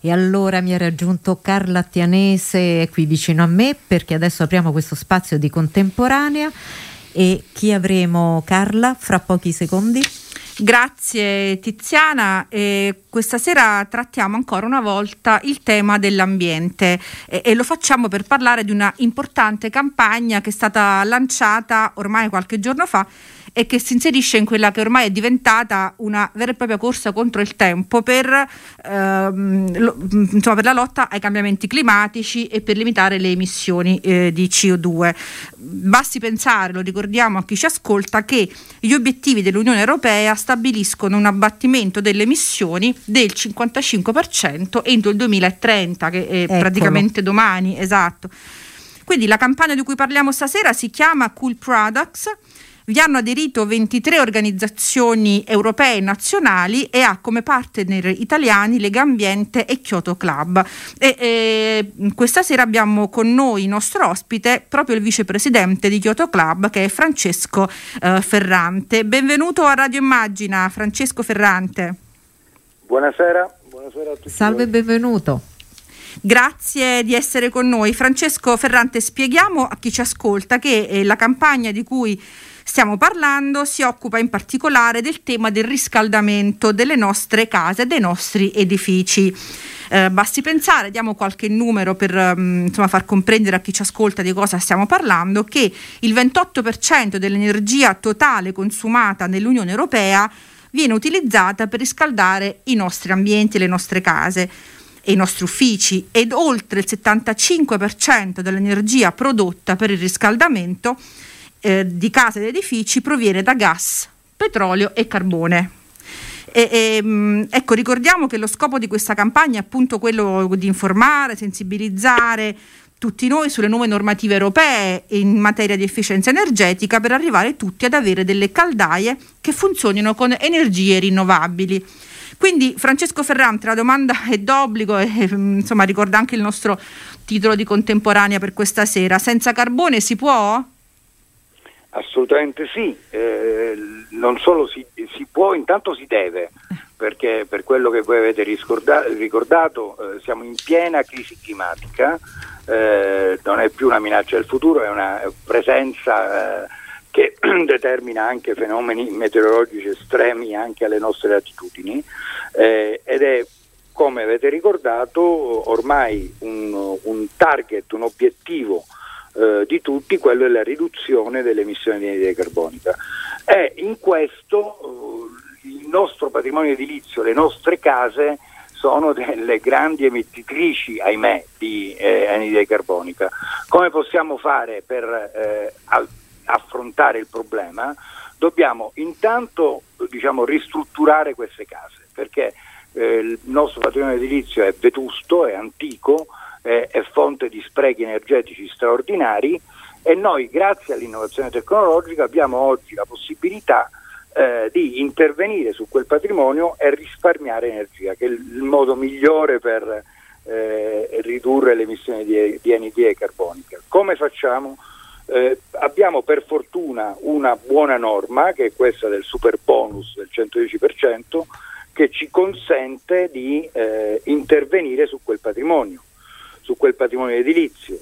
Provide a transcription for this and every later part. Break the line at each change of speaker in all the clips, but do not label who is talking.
E allora mi ha raggiunto Carla Tianese qui vicino a me perché adesso apriamo questo spazio di contemporanea. E chi avremo? Carla fra pochi secondi?
Grazie Tiziana, eh, questa sera trattiamo ancora una volta il tema dell'ambiente. Eh, e lo facciamo per parlare di una importante campagna che è stata lanciata ormai qualche giorno fa e che si inserisce in quella che ormai è diventata una vera e propria corsa contro il tempo per, ehm, lo, insomma, per la lotta ai cambiamenti climatici e per limitare le emissioni eh, di CO2. Basti pensare, lo ricordiamo a chi ci ascolta, che gli obiettivi dell'Unione Europea stabiliscono un abbattimento delle emissioni del 55% entro il 2030, che è Eccolo. praticamente domani, esatto. Quindi la campagna di cui parliamo stasera si chiama Cool Products vi hanno aderito 23 organizzazioni europee e nazionali e ha come partner italiani Lega Ambiente e Kyoto Club. E, e, questa sera abbiamo con noi il nostro ospite proprio il vicepresidente di Kyoto Club che è Francesco eh, Ferrante. Benvenuto a Radio Immagina, Francesco Ferrante.
Buonasera, buonasera a tutti.
Salve e benvenuto.
Grazie di essere con noi. Francesco Ferrante, spieghiamo a chi ci ascolta che eh, la campagna di cui stiamo parlando si occupa in particolare del tema del riscaldamento delle nostre case, dei nostri edifici. Eh, basti pensare, diamo qualche numero per um, insomma, far comprendere a chi ci ascolta di cosa stiamo parlando, che il 28% dell'energia totale consumata nell'Unione Europea viene utilizzata per riscaldare i nostri ambienti, le nostre case e i nostri uffici ed oltre il 75% dell'energia prodotta per il riscaldamento eh, di case ed edifici proviene da gas, petrolio e carbone. E, e, mm, ecco, ricordiamo che lo scopo di questa campagna è appunto quello di informare, sensibilizzare tutti noi sulle nuove normative europee in materia di efficienza energetica per arrivare tutti ad avere delle caldaie che funzionino con energie rinnovabili. Quindi Francesco Ferrante, la domanda è d'obbligo e mm, insomma ricorda anche il nostro titolo di contemporanea per questa sera. Senza carbone si può?
Assolutamente sì, eh, non solo si, si, può, intanto si deve, perché per quello che voi avete ricordato, ricordato eh, siamo in piena crisi climatica, eh, non è più una minaccia del futuro, è una presenza eh, che determina anche fenomeni meteorologici estremi anche alle nostre latitudini eh, ed è come avete ricordato ormai un, un target, un obiettivo eh, di tutti, quello è la riduzione delle emissioni di anidride carbonica. E in questo eh, il nostro patrimonio edilizio, le nostre case sono delle grandi emettitrici, ahimè, di eh, anidride carbonica. Come possiamo fare per eh, affrontare il problema? Dobbiamo intanto diciamo, ristrutturare queste case perché eh, il nostro patrimonio edilizio è vetusto, è antico, eh, è fonte di sprechi energetici straordinari e noi grazie all'innovazione tecnologica abbiamo oggi la possibilità eh, di intervenire su quel patrimonio e risparmiare energia, che è il modo migliore per eh, ridurre le emissioni di, di anidride carbonica. Come facciamo? Eh, abbiamo per fortuna una buona norma, che è questa del super bonus del 110%, che ci consente di eh, intervenire su quel patrimonio su quel patrimonio edilizio.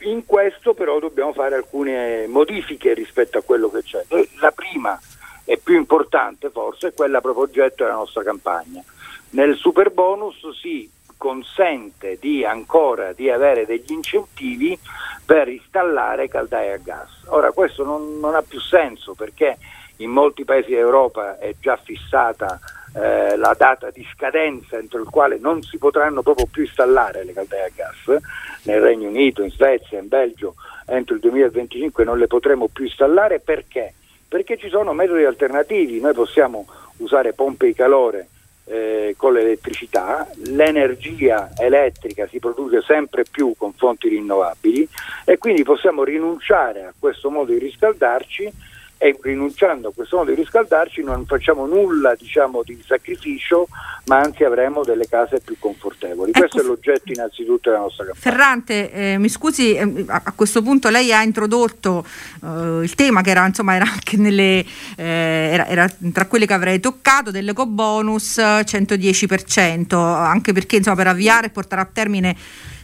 in questo però dobbiamo fare alcune modifiche rispetto a quello che c'è. La prima e più importante forse è quella proprio oggetto della nostra campagna. Nel super bonus si consente di ancora di avere degli incentivi per installare caldaie a gas. Ora questo non, non ha più senso perché in molti paesi d'Europa è già fissata eh, la data di scadenza entro il quale non si potranno proprio più installare le caldaie a gas, nel Regno Unito, in Svezia, in Belgio entro il 2025 non le potremo più installare. Perché? Perché ci sono metodi alternativi, noi possiamo usare pompe di calore eh, con l'elettricità, l'energia elettrica si produce sempre più con fonti rinnovabili e quindi possiamo rinunciare a questo modo di riscaldarci e rinunciando a questo modo di riscaldarci non facciamo nulla diciamo, di sacrificio, ma anzi avremo delle case più confortevoli. Ecco, questo è l'oggetto innanzitutto della nostra campagna.
Ferrante, eh, mi scusi, eh, a questo punto lei ha introdotto eh, il tema che era, insomma, era anche nelle, eh, era, era, tra quelle che avrei toccato dell'eco bonus 110%, anche perché insomma, per avviare e portare a termine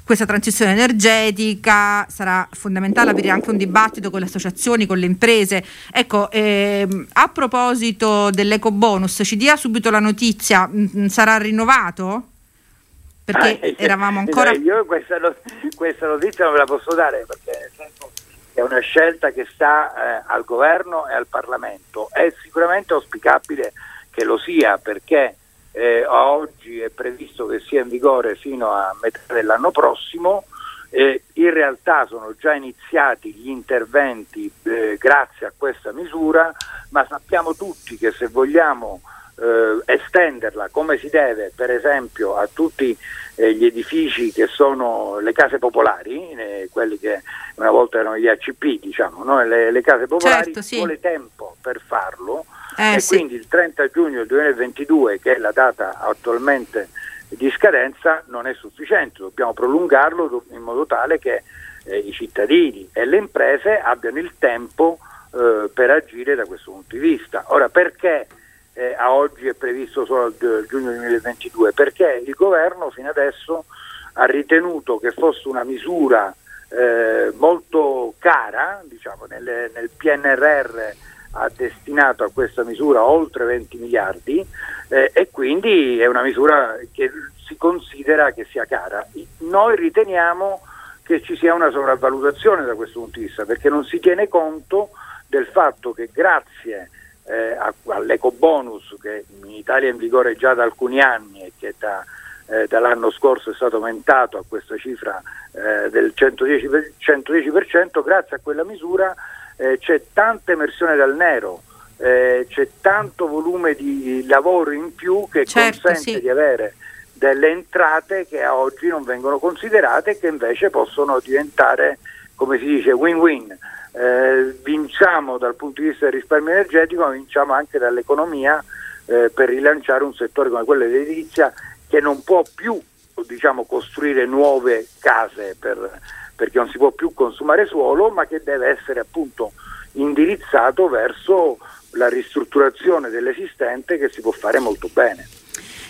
questa transizione energetica, sarà fondamentale aprire anche un dibattito con le associazioni, con le imprese. Ecco, ehm, a proposito dell'eco bonus, ci dia subito la notizia, mh, mm, mm, sarà rinnovato? Perché ah, eravamo ancora...
Io questa, questa, notizia non ve la posso dare perché è una scelta che sta eh, al governo e al Parlamento. È sicuramente auspicabile che lo sia perché eh, oggi è previsto che sia in vigore fino a metà dell'anno prossimo. Eh, in realtà sono già iniziati gli interventi eh, grazie a questa misura, ma sappiamo tutti che se vogliamo eh, estenderla come si deve, per esempio a tutti eh, gli edifici che sono le case popolari, eh, quelli che una volta erano gli ACP, diciamo, no? le, le, case popolari, certo, sì. vuole tempo per farlo eh, e sì. quindi il 30 giugno 2022, che è la data attualmente di scadenza, non è sufficiente, dobbiamo prolungarlo in modo tale che eh, i cittadini e le imprese abbiano il tempo eh, per agire da questo punto di vista. Ora perché eh, a oggi è previsto solo il giugno 2022? Perché il governo fino adesso ha ritenuto che fosse una misura eh, molto cara, diciamo, nel, nel PNRR ha destinato a questa misura oltre 20 miliardi eh, e quindi è una misura che si considera che sia cara. Noi riteniamo che ci sia una sopravvalutazione da questo punto di vista perché non si tiene conto del fatto che grazie eh, all'eco bonus che in Italia è in vigore già da alcuni anni e che da, eh, dall'anno scorso è stato aumentato a questa cifra eh, del 110%, 110%, grazie a quella misura eh, c'è tanta emersione dal nero, eh, c'è tanto volume di lavoro in più che certo, consente sì. di avere delle entrate che a oggi non vengono considerate e che invece possono diventare, come si dice, win-win. Eh, vinciamo dal punto di vista del risparmio energetico, ma vinciamo anche dall'economia eh, per rilanciare un settore come quello dell'edilizia che non può più diciamo, costruire nuove case per, perché non si può più consumare suolo, ma che deve essere appunto indirizzato verso la ristrutturazione dell'esistente che si può fare molto bene.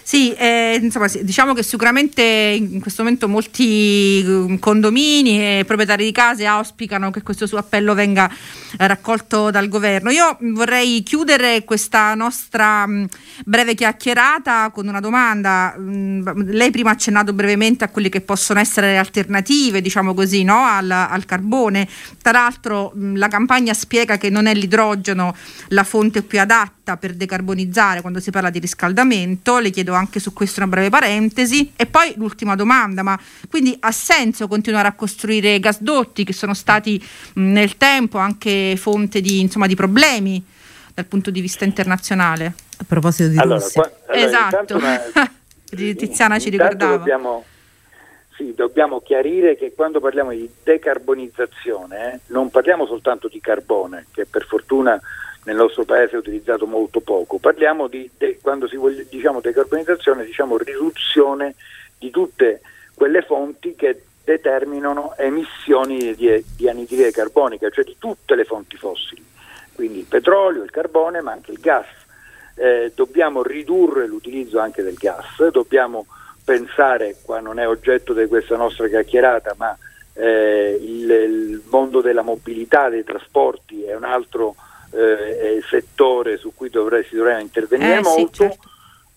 Sì, eh, insomma, diciamo che sicuramente in questo momento molti mm, condomini e proprietari di case auspicano che questo suo appello venga raccolto dal governo. Io vorrei chiudere questa nostra mm, breve chiacchierata con una domanda. Mm, lei prima ha accennato brevemente a quelle che possono essere le alternative, diciamo così, no? al, al carbone. Tra l'altro la campagna spiega che non è l'idrogeno la fonte più adatta per decarbonizzare quando si parla di riscaldamento. Le chiedo anche su questo una breve parentesi. E poi l'ultima domanda, ma quindi ha senso continuare a costruire gasdotti che sono stati mh, nel tempo anche fonte di, insomma, di problemi dal punto di vista internazionale?
A proposito di
allora,
Russia.
Qua, allora,
esatto, una, Tiziana ci ricordava.
Dobbiamo, sì, dobbiamo chiarire che quando parliamo di decarbonizzazione eh, non parliamo soltanto di carbone, che per fortuna nel nostro paese è utilizzato molto poco. Parliamo di, de, quando si vuole, diciamo decarbonizzazione, diciamo riduzione di tutte quelle fonti che determinano emissioni di, di anidride carbonica, cioè di tutte le fonti fossili, quindi il petrolio, il carbone, ma anche il gas. Eh, dobbiamo ridurre l'utilizzo anche del gas, dobbiamo pensare, qua non è oggetto di questa nostra chiacchierata, ma eh, il, il, mondo della mobilità, dei trasporti è un altro eh, settore su cui dovrei, si dovrebbe intervenire eh, molto, sì, certo.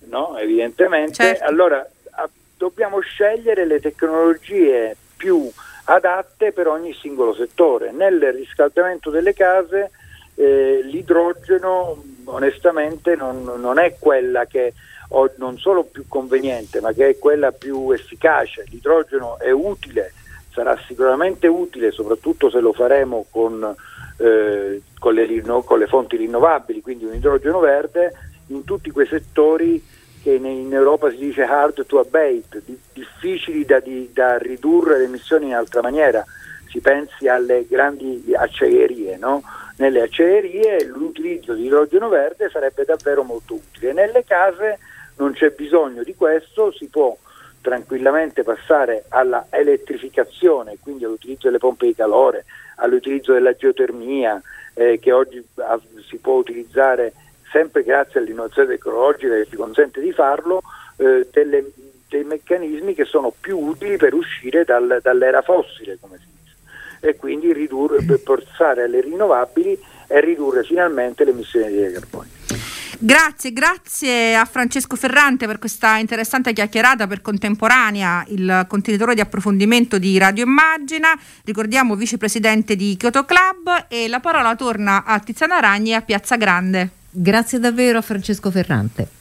no? evidentemente, certo. allora a, dobbiamo scegliere le tecnologie più adatte per ogni singolo settore. Nel riscaldamento delle case eh, l'idrogeno onestamente non, non, è quella che ho non solo più conveniente ma che è quella più efficace. L'idrogeno è utile, sarà sicuramente utile soprattutto se lo faremo con eh, con, le, con, le, fonti rinnovabili, quindi un idrogeno verde in tutti quei settori che in Europa si dice hard to abate, di, difficili da, di, da, ridurre le emissioni in altra maniera. Si pensi alle grandi acciaierie, no? nelle acciaierie l'utilizzo di idrogeno verde sarebbe davvero molto utile. Nelle case non c'è bisogno di questo, si può tranquillamente passare alla elettrificazione, quindi all'utilizzo delle pompe di calore, all'utilizzo della geotermia eh, che oggi ah, si può utilizzare sempre grazie all'innovazione tecnologica che ci consente di farlo, eh, delle, dei meccanismi che sono più utili per uscire dal, dall'era fossile, come si dice, e quindi ridurre, per forzare alle rinnovabili e ridurre finalmente le emissioni di carbonio.
Grazie, grazie a Francesco Ferrante per questa interessante chiacchierata per contemporanea, il contenitore di approfondimento di Radio Immagina, ricordiamo vicepresidente di Kyoto Club e la parola torna a Tiziana Ragni a Piazza Grande.
Grazie davvero a Francesco Ferrante.